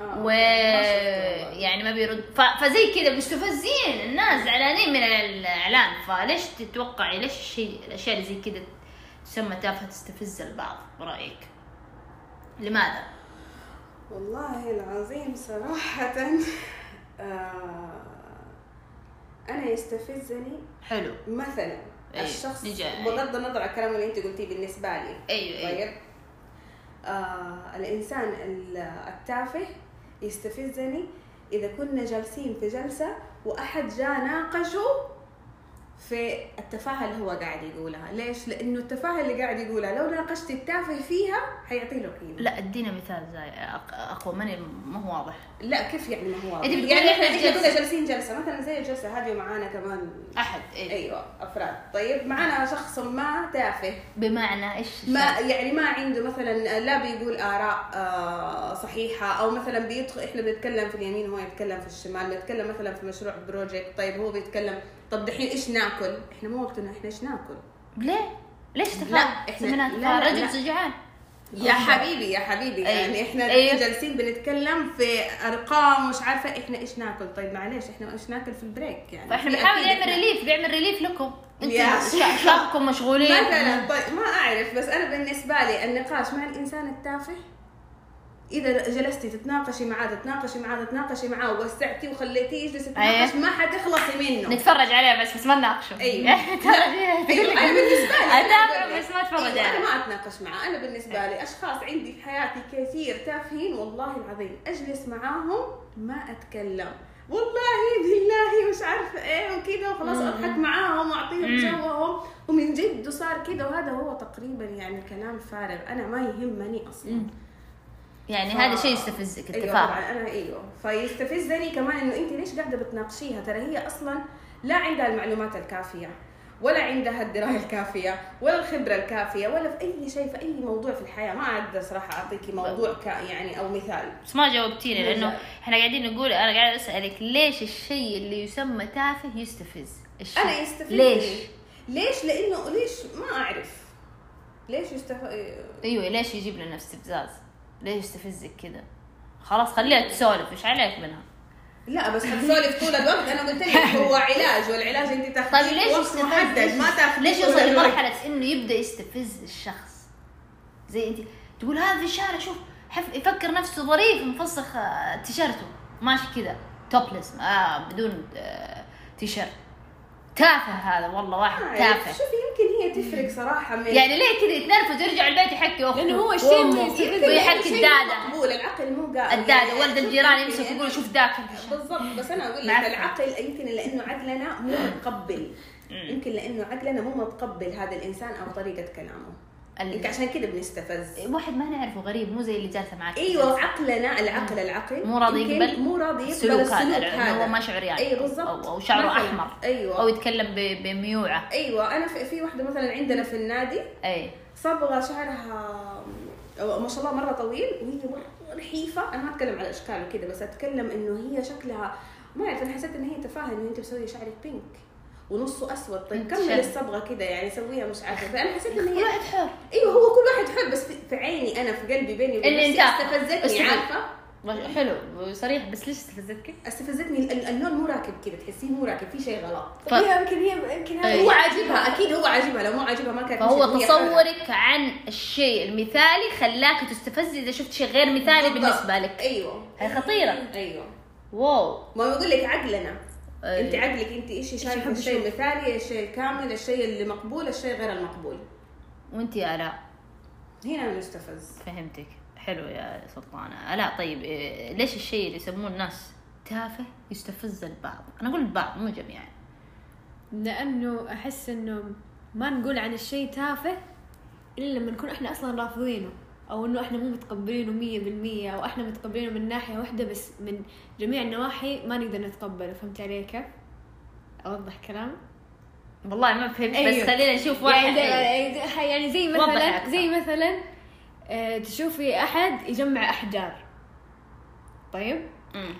آه، و شفته. والله. يعني ما بيرد. ف... فزي كذا مستفزين الناس زعلانين من الإعلان. فليش تتوقعي ليش الشيء الأشياء اللي زي كذا تسمى تافهه تستفز البعض؟ برأيك؟ لماذا؟ والله العظيم صراحة آه أنا يستفزني حلو. مثلا أيوة، الشخص نجي- بغض النظر عن الكلام اللي أنت قلتيه بالنسبة لي. أيوه طيب. آه الإنسان ال- التافه يستفزني إذا كنا جالسين في جلسة وأحد جاء ناقشه في التفاهة اللي هو قاعد يقولها ليش؟ لأنه التفاهة اللي قاعد يقولها لو ناقشت التافه فيها حيعطي له قيمة لا أدينا مثال زي أقوى مني ما هو واضح لا كيف يعني ما هو واضح؟ يعني إحنا. كنا جالسين جلسة مثلا زي الجلسة هذه ومعانا كمان أحد إيه؟ أيوه أفراد طيب معانا شخص ما تافه بمعنى إيش ما يعني ما عنده مثلا لا بيقول آراء آه، صحيحة أو مثلا بيدخل إحنا بنتكلم في اليمين وهو يتكلم في الشمال بنتكلم مثلا في مشروع بروجكت طيب هو بيتكلم طب دحين إيش ناكل إحنا ما وقتنا إحنا إيش ناكل ليه؟ ليش تفاهم؟ لا، تفاهم. لا، رجل. سجعان يا حبيبي يا حبيبي أيوة. يعني إحنا أيوة. جالسين بنتكلم في أرقام مش عارفة إحنا إيش ناكل طيب معلش إحنا إيش ناكل في البريك يعني فإحنا بنحاول نعمل ريليف بيعمل ريليف لكم. أنتم شاقكم مشغولين مثلا طيب ما أعرف بس أنا بالنسبة لي النقاش مع الإنسان التافه إذا جلستي تتناقشي معاه تتناقشي معاه تتناقشي معاه ووسعتي وخليتيه يجلس يتناقش أيه. ما حتخلصي منه. نتفرج عليه بس بس ما نناقشه. تقول أيوة، أنا بالنسبة لي. أنا اتابع أقول لك. بس ما أتفرج أيوة، أنا عليه. ما أتناقش معاه. أنا بالنسبة لي أشخاص عندي في حياتي كثير تافهين والله العظيم أجلس معاهم ما أتكلم. والله بالله مش عارفة إيه وكذا وخلاص أضحك معاهم وأعطيهم. جوهم. ومن جد وصار كذا وهذا هو تقريبا يعني كلام فارغ. أنا ما يهمني أصلا. يعني ف- هذا شيء يستفزك أيوه التفاهم طبعا أنا أيوه فيستفزني كمان إنه أنت ليش قاعدة بتناقشيها ترى هي أصلا لا عندها المعلومات الكافية ولا عندها الدراية الكافية ولا الخبرة الكافية ولا في أي شيء في أي موضوع في الحياة ما أقدر صراحة اعطيكي موضوع ك يعني أو مثال بس ما جاوبتيني لأنه. إحنا قاعدين نقول أنا قاعد أسألك ليش الشيء اللي يسمى تافه يستفز؟ الشيء. أنا يستفزني ليش؟ ليش لأنه ليش ما أعرف ليش يستف... أيوه ليش يجيب لنا استفزاز؟ ليش يستفزك كذا؟ خلاص خليها تسولف إيش عليك منها؟ لا بس حتسولف طول الوقت أنا قلت لك هو علاج والعلاج أنت تاخذيه طيب ليش وقت؟ محدد ما تاخذيه ليش يوصل. لمرحلة إنه يبدأ يستفز الشخص؟ زي أنت تقول هذا في الشارع شوف حف يفكر نفسه ظريف مفسخ آه، تيشيرته ماشي كذا توبلس آه بدون آه تيشيرت تافه هذا والله واحد أعرف. تافه. شوفي يمكن هي تفرق صراحة من يعني ليه كذا؟ يتنرفز ويرجع البيت يحكي أخته. لأنه هو الشيء ويحكي الدادة. مقبول العقل مو قاعد الدادة ولد الجيران يمكن يمسك يقول شوف ذاك. بالضبط بس أنا أقول لك. العقل يمكن لأنه عقلنا مو متقبل. يمكن لأنه عقلنا مو متقبل هذا الإنسان أو طريقة كلامه. يمكن عشان كده بنستفز. واحد ما نعرفه غريب مو زي اللي جالسة معك. أيوه. عقلنا العقل العقل. مو راضي يقبل مو راضي يقبل السلوك السلوك هذا هو ما شعر يعني. أيوه بالضبط. أو, أو شعره مثلاً. أحمر. أيوه. أو يتكلم بميوعة. أيوه أنا في, في واحدة مثلا عندنا في النادي أي. صبغه شعرها ما شاء الله مرة طويل وهي مرة رحيفه أنا ما أتكلم على أشكال وكذا بس أتكلم إنه هي شكلها ما أعرف أنا حسيت إن هي تفاهة إنه أنت مسوية شعرك بينك ونصه أسود طيب كمل. الصبغة كده يعني سويها مش عارفة فأنا حسيت إن كل هي واحد حر إيوه هو كل واحد حر بس في, عيني أنا في قلبي بيني وبين نفسي استفزتني استفز. عارفة حلو صريح بس ليش استفزتك؟ استفزتني ال- اللون مو راكب كذا تحسيه مو راكب في شيء غلط ف- هي يمكن هي يمكن. هذا هو عاجبها أكيد هو عاجبها لو مو عاجبها ما كانت فهو. تصورك عن الشيء المثالي خلاك تستفز إذا شفت شيء غير مثالي بالضبط. بالنسبة لك أيوه هي خطيرة أيوه واو ما بقول لك عقلنا. انت عقلك انت إيش شايفة الشيء. المثالي الشيء الكامل الشيء اللي مقبول الشيء غير المقبول. وانت يا آلاء. هنا نستفز فهمتك. حلو يا سلطانة. الاء طيب إيه، ليش الشيء اللي يسموه الناس تافه يستفز البعض؟ أنا أقول البعض مو جميعا. لأنه أحس إنه ما نقول عن الشيء تافه إلا لما نكون إحنا أصلا رافضينه. أو إنه إحنا مو متقبلينه مية بالمية أو إحنا متقبلينه من ناحية واحدة بس من جميع النواحي ما نقدر نتقبله فهمت علي كيف؟ أوضح كلام؟ والله ما فهمت أيوه. بس خلينا نشوف واحد يعني. زي, يعني زي مثلا. زي مثلا آه، تشوفي أحد يجمع أحجار طيب أمم.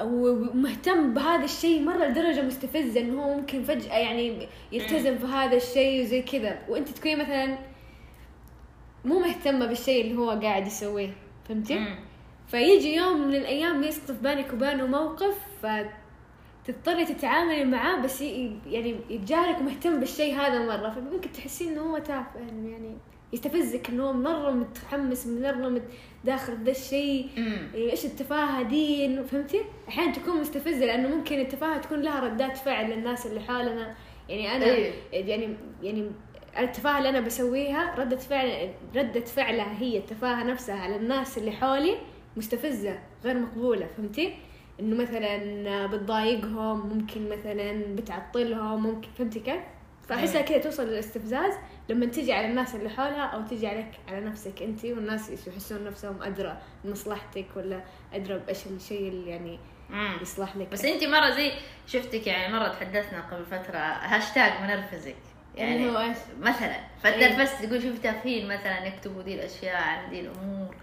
ومهتم بهذا الشيء مرة لدرجة مستفزة إنه هو ممكن فجأة يعني يلتزم في هذا الشيء وزي كذا وأنت تكوني مثلا مو مهتمة بالشيء اللي هو قاعد يسويه فهمتي؟ أمم. فيجي يوم من الأيام يسقط بينك وبينه موقف فتضطري تتعاملي معاه بس يعني يتجاهلك ومهتم بالشيء هذا مرة فممكن تحسين إنه هو تافه يعني يستفزك إنه هو مرة متحمس مرة مت- داخل ذا الشيء. إيه، إيش التفاهه دي فهمتي؟ أحيانا تكون مستفزة لأنه ممكن التفاهة تكون لها ردات فعل للناس اللي حولنا يعني أنا أيوة. يعني يعني التفاهة اللي أنا بسويها ردة فعل ردة فعلها هي التفاهة نفسها على الناس اللي حولي مستفزة غير مقبولة فهمتي؟ إنه مثلا بتضايقهم ممكن مثلا بتعطلهم ممكن فهمتي كيف؟ فأحسها كذا توصل للاستفزاز لما تجي على الناس اللي حولها أو تجي عليك على نفسك أنت والناس يحسون نفسهم أدرى بمصلحتك ولا أدرى بايش الشيء اللي يعني. يصلح لك بس أنت مرة زي شفتك يعني مرة تحدثنا قبل فترة هاشتاج منرفزك يعني اللي هو إيش؟ مثلا فتنرفزت تقول شوف تافهين مثلا يكتبوا ذي الأشياء عن ذي الأمور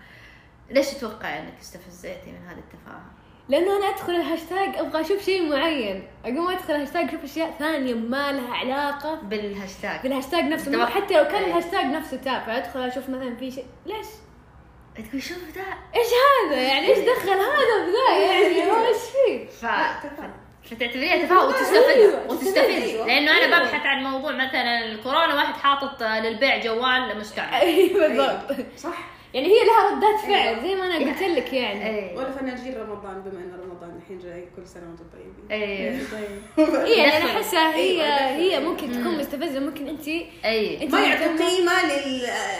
ليش تتوقع إنك استفزيتي من هذه التفاهة؟ لأنه أنا أدخل الهاشتاج أبغى أشوف شيء معين أقوم أدخل الهاشتاج أشوف أشياء ثانية ما لها علاقة بال hashtag بال hashtag نفسه مو حتى لو كان إيه. الهاشتاج نفسه تافه ادخل أشوف مثلا في شيء ليش؟ تقول شوف ذا إيش هذا؟ يعني إيش دخل هذا بذا يعني هو إيش فيه؟ ف... فتعتبريها أيوة، وتستفز أيوة. لأنه أنا أيوة. ببحث عن موضوع مثلا الكورونا واحد حاطط للبيع جوال مستعمل. أيوه بالضبط. صح. يعني هي لها ردات فعل أيوة. زي ما أنا قلت لك يعني. ولا فناجين رمضان بما إن رمضان الحين جاي كل سنة وأنتم طيبين. اي يعني أنا. أحسها هي أيوة،. هي ممكن تكون مستفزة ممكن انت ما يعطوا مهتمة- قيمة لل يعني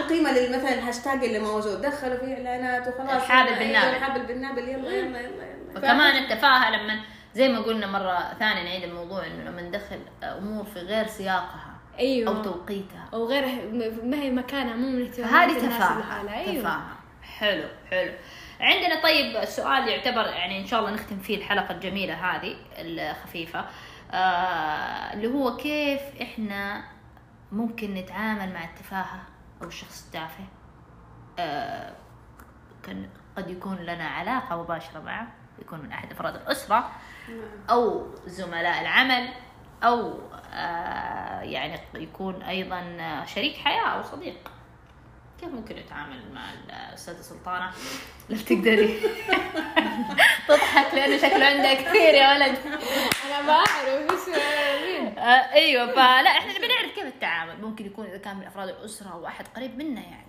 اعطوا قيمة للمثلا الهاشتاج اللي موجود. دخلوا فيه إعلانات وخلاص. الحابل يلا، بالنابل. الحابل بالنابل يلا يلا يلا يلا. وكمان التفاهة لما زي ما قلنا مرة ثانية نعيد الموضوع إنه لما ندخل أمور في غير سياقها أيوه. أو توقيتها. أو غيرها م- ما هي مكانها مو من هذه تفاهة. أيوه. تفاهة. حلو حلو. عندنا طيب السؤال يعتبر يعني إن شاء الله نختم فيه الحلقة الجميلة هذه الخفيفة. آه اللي هو كيف إحنا ممكن نتعامل مع التفاهة؟ أو الشخص التافه آه كان قد يكون لنا علاقة مباشرة معه يكون من أحد أفراد الأسرة أو زملاء العمل أو آه يعني يكون أيضا شريك حياة أو صديق. كيف ممكن نتعامل مع الأستاذة سلطانة؟ لا تقدري تضحك لأنه شكله عندها كثير يا ولد أنا ما أعرف إيش مين آه أيوه فلا إحنا نبي نعرف كيف التعامل ممكن يكون إذا كان من افراد الأسرة أو احد قريب منا يعني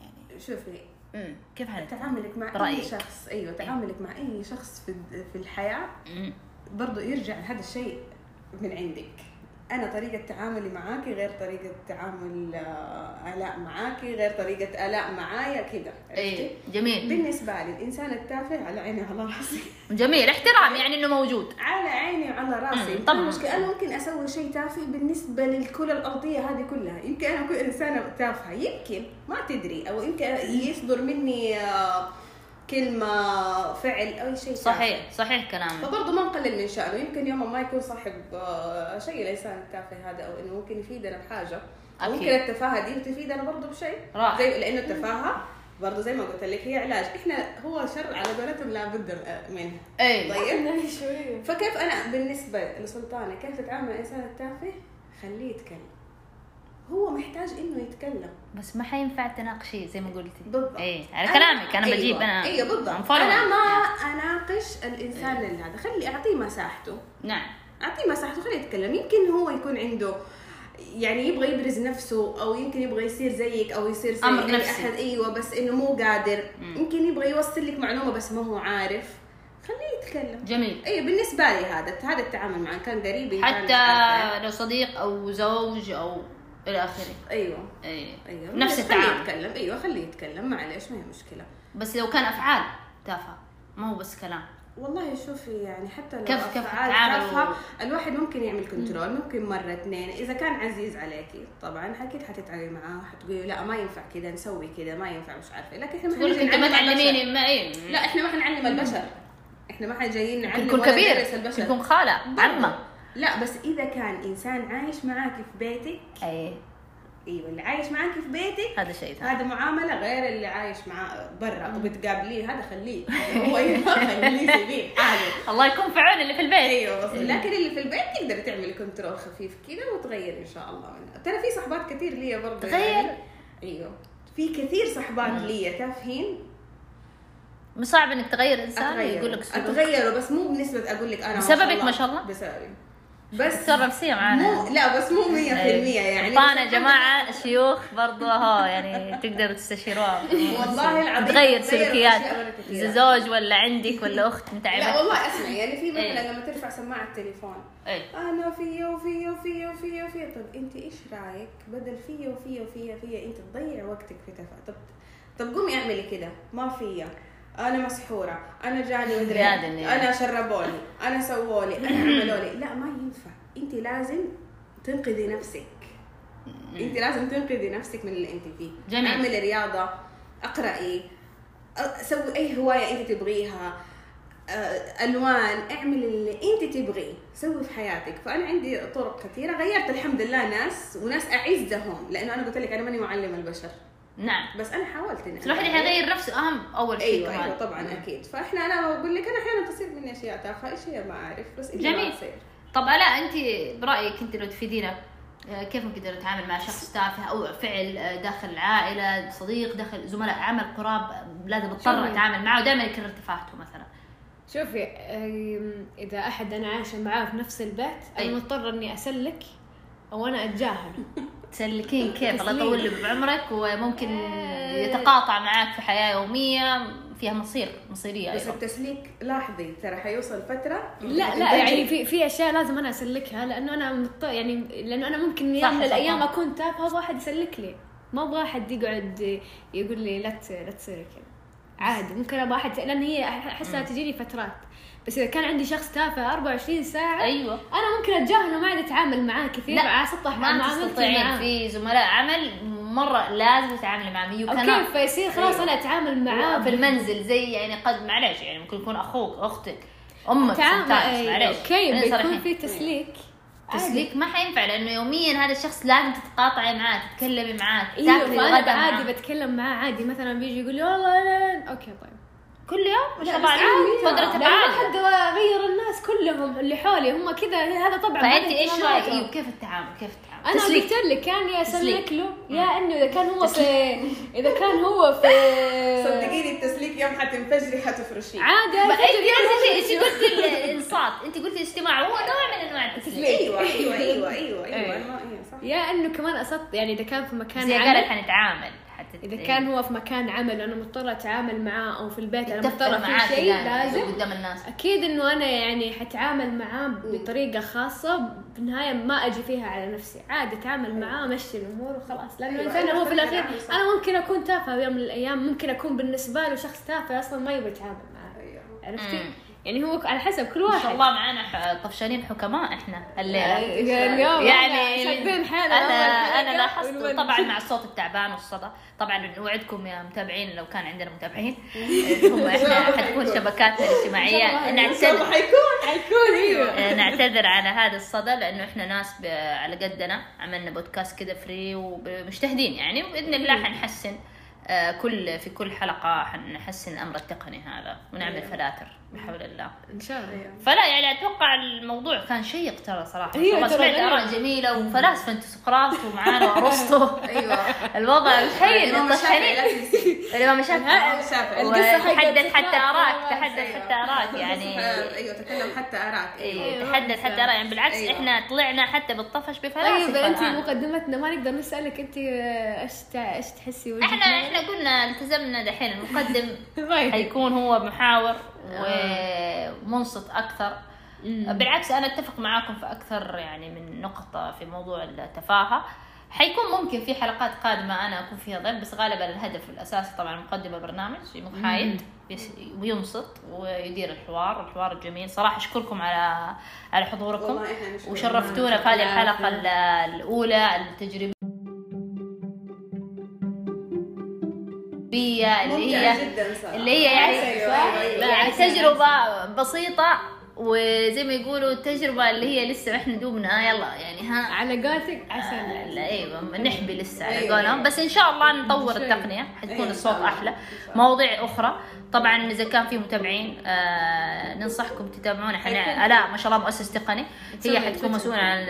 يعني شوفي مم. كيف حنتعامل؟ تعاملك مع برأيك. اي شخص أيوه تعاملك مع أي شخص في في الحياة مم. برضو يرجع هذا الشيء من عندك أنا طريقة تعاملي معاكي غير طريقة تعامل آه، ألاء معاكي غير طريقة ألاء معايا كذا إيه جميل. بالنسبة لي الإنسان التافه على عيني وعلى راسي. جميل احترام يعني إنه موجود. على عيني وعلى راسي. طب. المشكلة أنا ممكن أسوي شيء تافه بالنسبة للكره الأرضية هذه كلها. يمكن أنا اكون إنسانة تافهة يمكن ما تدري. أو يمكن يصدر مني آه، كلمة فعل أو شيء. صحيح صحيح كلامك. فبرضه ما نقلل من شأنه. يمكن يوم ما يكون صاحب آه، شيء الانسان التافه هذا أو إنه ممكن يفيدنا بحاجة. أو أكيد. ممكن التفاهة دي تفيدنا برضه بشيء. رائع. زي لأنه التفاهة برضه زي ما قلت لك هي علاج. إحنا هو شر على قولتهم لابد منه. اي طيب. شوية. فكيف أنا بالنسبة لسلطانه كيف تتعامل مع الإنسان التافه؟ خليه يتكلم. هو محتاج إنه يتكلم بس ما حينفع تناقشيه زي ما قلتي بالضبط إيه على كلامك أنا أيوة. بجيب أنا أيوه بالضبط. أنا ما. أناقش الإنسان إيه. لهذا خلي أعطيه مساحته نعم أعطيه مساحته خليه يتكلم يمكن هو يكون عنده يعني يبغى يبرز نفسه أو يمكن يبغى يصير زيك أو يصير زي أمر أي نفسي. أحد أيوه بس إنه مو قادر مم. يمكن يبغى يوصل لك معلومة بس ما هو عارف خليه يتكلم جميل أيوه بالنسبة لي هذا هذا التعامل معه كان قريب إن كان. حتى لو صديق أو زوج أو إلى آخره. أيوه. اي أيوه. نفس خليه التعامل. يتكلم. أيوه خليه يتكلم معليش ما هي مشكلة. بس لو كان أفعال تافهة. ما هو بس كلام. والله شوفي يعني حتى لو كيف- كيف و- الواحد ممكن يعمل كنترول ممكن مرة اثنين. إذا كان عزيز عليكي طبعا أكيد حتتعبي معاه حتقولي لا ما ينفع كذا نسوي كذا ما ينفع مش عارفة. لكن إحنا ما تقول لك أنت ما تعلميني. ما اي لا إحنا ما حنعلم البشر. إحنا ما حجايين نعلم يكون كبير. البشر. يكون خاله عمه لا بس إذا كان إنسان عايش معاكي في بيتك أي. أيوه اللي عايش معاكي في بيتك هذا شيء ثاني. هذا معاملة غير اللي عايش مع برا وبتقابليه هذا خليه. هو يبغى خليه سيبيه عادي. الله يكون في عون اللي في البيت. أيوه بس لكن اللي في البيت تقدر تعمل كنترول خفيف كذا وتغير إن شاء الله. ترى في صحبات كثير لي برضه تغير؟ يعني. أيوه. في كثير صحبات لي تافهين مو صعب إنك تغير إنسان أتغير. يقول لك اتغيروا بس مو بنسبة أقول لك أنا بسببك ما شاء الله؟ بسببي. بس دكتور نفسيه معانا. مو لا بس مو 100% يعني طانا يا جماعة شيوخ برضو اهو يعني تقدروا تستشيروها. والله العظيم تغير سلوكيات. زوج ولا عندك ولا أخت انت لا والله اسمع يعني في مثلا إيه. لما ترفع سماعة التليفون اي أنا فيا وفيا وفيا وفيا وفيا. طب أنت إيش رأيك؟ بدل فيا وفيا وفيا فيا أنت تضيع وقتك في تفاهه طب طب قومي اعملي كده ما فيا. أنا مسحورة أنا جاني مدري. أنا شربوني أنا سوولي أنا عملولي لا ما ينفع. أنت لازم تنقذي نفسك. أنت لازم تنقذي نفسك من اللي أنت فيه. جميل. أعملي رياضة أقرأي سوي أي هواية أنت تبغيها ألوان اعمل اللي أنت تبغيه سوي في حياتك. فأنا عندي طرق كثيرة. غيرت الحمد لله ناس وناس أعزهم لأنه أنا قلت لك أنا ماني معلم البشر. نعم بس أنا حاولت إني الواحد. يغير نفسه أهم أول شيء أيوه كمان أيوه طبعا أكيد فإحنا أنا بقول لك أنا أحيانا تصير مني أشياء تافهة إيش هي ما أعرف بس جميل. ما تصير طب الاء أنت برأيك أنت لو تفيدينا آه، كيف نقدر نتعامل مع شخص تافه أو فعل آه، داخل العائله صديق داخل زملاء عمل قراب آه، لازم اضطر. أتعامل معه ودائما يكرر تفاهته مثلا شوفي إذا أحد أنا عايشة معاه في نفس البيت. أنا مضطرة إني أسلك أو أنا اتجاهله تسلكين كيف الله. يطول بعمرك وممكن. يتقاطع معك في حياة يومية فيها مصير مصيرية بس التسليك لاحظي ترى حيوصل فترة لا لا يعني في في أشياء لازم أنا أسلكها لأنه أنا مضط... يعني لأنه أنا ممكن يوم من الأيام. أكون تافهة أبغى احد يسلك لي ما أبغى احد يقعد يقول لي لا ت- لا تصيري كذا عادي ممكن أبغى أحد لأن هي أحسها تجيني فترات بس إذا كان عندي شخص تافه 24 ساعة أيوه أنا ممكن أتجاهله ما عاد أتعامل معاه كثير لا، على سطح ما تستطيعين معاه. في زملاء عمل مرة لازم تتعاملي معهم يو أو كانت كيف فيصير خلاص أنا أتعامل معاه في المنزل زي يعني قد معلش يعني ممكن يكون أخوك أختك أمك تعامل معلش أوكي بيكون. في تسليك. تسليك ما حينفع لأنه يوميا هذا الشخص لازم تتقاطعي معاه تتكلمي معاه إيوه فأنا الغداء عادي معاه. بتكلم معاه عادي. مثلا بيجي يقول لي والله لا لا أوكي طيب. كل يوم؟ عادي. قدرة لا، ما عالية. حد اغير الناس كلهم اللي حولي. هم كذا هذا طبعا فانت إيش رأيك؟ اهتماماتهم. إيوه كيف التعامل؟ كيف التعامل؟ أنا. قلت لك كان يا تسليك. له يا إنه إذا كان هو في إذا كان هو في صدقيني التسليك يوم حتنفجري حتفرشيه. عادي أنت قلتي الانصات أنت قلتي الاستماع هو نوع من أنواع التسليك. أيوه أيوه أيوه أيوه أيوه إيه. إيه، صح. يا إنه كمان اسط يعني إذا كان في مكان زي قالت حنتعامل. إذا كان هو في مكان عمل وأنا مضطرة أتعامل معاه أو في البيت أنا مضطرة في شيء لازم قدام الناس. أكيد إنه أنا يعني حتعامل معاه بطريقة خاصة بالنهايه ما أجي فيها على نفسي عادي أتعامل معاه أمشي الأمور وخلاص. لأنه أيوة، الانسان أيوة، هو في الأخير. أنا ممكن أكون تافهة يوم من الأيام ممكن أكون بالنسبة له شخص تافه أصلا ما يبغى يتعامل معاه. أيوة. عرفتي. يعني هو على حسب كل ما واحد. شاء الله معانا طفشانين حكماء إحنا الليلة. اليوم يعني شادين حالنا أنا أنا لاحظت. طبعا مع الصوت التعبان والصدى. طبعا نوعدكم يا متابعين لو كان عندنا متابعين هم إحنا حتكون شبكاتنا الاجتماعية. نعتذر. حيكون حيكون إيوه. آه، نعتذر على هذا الصدى لأنه إحنا ناس على قدنا. عملنا بودكاست كذا فري ومجتهدين يعني باذن الله حنحسن آه، كل في كل حلقة حنحسن الامر التقني هذا ونعمل فلاتر. بحول الله إن شاء الله فلا يعني أتوقع الموضوع كان شيق ترى صراحة أيوة، ترى سمعت. آراء جميلة وفلاسفه أنتم سقراط ومعانا وأرسطو أيوه الوضع مطحنين تنسي. الإمام الشافعي حقت تحدث حتى. اراك أيوة. تحدث حتى اراك يعني أيوه تكلم حتى اراك إيه، أيوة، تحدث حتى اراك يعني بالعكس أيوة. إحنا طلعنا حتى بالطفش بفلاسفه طيب أنت. مقدمتنا ما نقدر نسألك أنت إيش تع- إيش تحسي إحنا؟ إحنا قلنا التزمنا دحين المقدم طيب. حيكون هو محاور ومنصت أكثر. بالعكس أنا أتفق معاكم في أكثر يعني من نقطة في موضوع التفاهة. حيكون ممكن في حلقات قادمة أنا أكون فيها ضيف بس غالبا الهدف الأساسي طبعا مقدمة برنامج محايد وينصت ويدير الحوار. الحوار الجميل صراحة أشكركم على على حضوركم. وشرفتونا في هذه الحلقة ال- الأولى التجريبيه اللي هي جدا اللي هي يعني أيوة، أيوة، أيوة. يعني تجربة بسيطة. وزي ما يقولوا التجربة اللي هي لسه إحنا دوبنا. يلا يعني ها. على قولتك عسل. لا أيوه نحبي لسه على أيوة، قولهم. أيوة. بس إن شاء الله نطور. التقنية حتكون أيوة، إن الصوت. أحلى. مواضيع أخرى. طبعا إذا كان في متابعين آه ننصحكم تتابعونا. إحنا الاء ما شاء الله مؤسس تقني. هي حتكون. مسؤولة عن ال-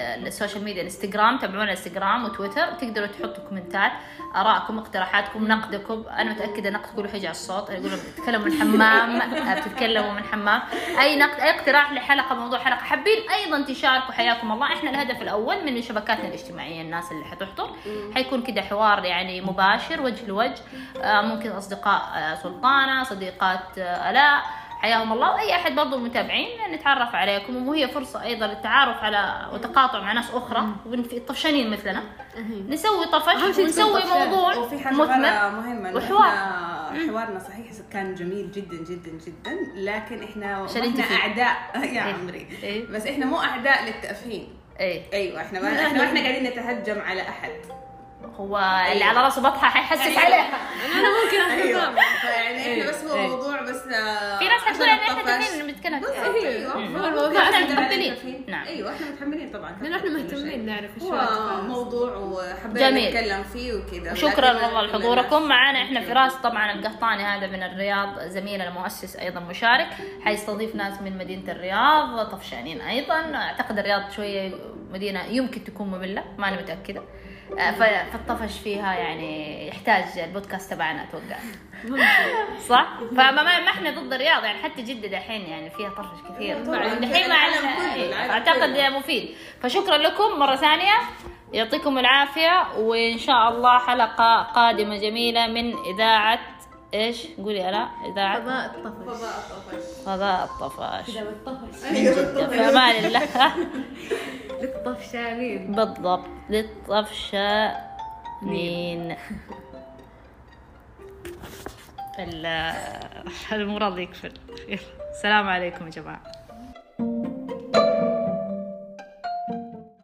ال- السوشيال ميديا الإنستغرام. تابعونا انستغرام وتويتر. تقدروا تحطوا كومنتات آرائكم اقتراحاتكم نقدكم. أنا متأكدة نقد كله حيجي على الصوت. يقولوا بتتكلموا من حمام آه، بتتكلموا من حمام. أي نقد اي اقتراح لحلقة موضوع حلقة. حابين أيضا تشاركوا. حياكم الله. إحنا الهدف الأول من شبكاتنا الاجتماعية الناس اللي حتحضر. حيكون كده حوار يعني مباشر وجه لوجه. آه، ممكن أصدقاء آه، سلطانة صديقات آه، آلاء. حياهم الله. وأي أحد برضو المتابعين نتعرف عليكم. وهي فرصة أيضا للتعارف على وتقاطع مع ناس أخرى. طفشانين مثلنا. نسوي طفش ونسوي. موضوع وفي حاجة مهمة. وحوار. حوارنا صحيح كان جميل جدا جدا جدا. لكن إحنا ما إحنا. أعداء. يا إيه. عمري. إيه. بس إحنا مو أعداء للتافهين إيه. أيوه. إحنا ما إحنا ما إحنا قاعدين نتهجم على أحد. هو اللي على راسه بطحة حيحسس عليها أنا ممكن أيوه بالي. فيعني إحنا بس هو إيه. موضوع بس آه، في ناس حتقول إن إحنا. تفين بنتكلم. أيوه. هو الموضوع متقبلين. كافيين. نعم. أيوه إحنا متحملين طبعا لأنه إحنا مهتمين. نعرف إيش هو موضوع وحبينا. نتكلم فيه وكذا وشكرا لكن والله لحضوركم معنا إحنا فراس طبعا القحطاني هذا من الرياض زميلنا مؤسس أيضا مشارك حيستضيف ناس من مدينة الرياض طفشانين أيضا أعتقد الرياض شوية مدينة يمكن تكون مملة ماني متأكدة آه، ف- فالطفش فيها يعني يحتاج البودكاست تبعنا أتوقع صح؟ فما ما إحنا ضد الرياض يعني حتى جدة دحين يعني فيها طفش كثير. دحين مع العالم أعتقد. مفيد فشكرا لكم مرة ثانية يعطيكم العافية وإن شاء الله حلقة قادمة جميلة من إذاعة إيش؟ قولي ألا إذاعة. فضاء الطفش. فضاء الطفش. فضاء الطفش. أمان الله للطفشانين. بالضبط للطفشانين. ال- المرض يقفل يلا. السلام عليكم يا جماعة.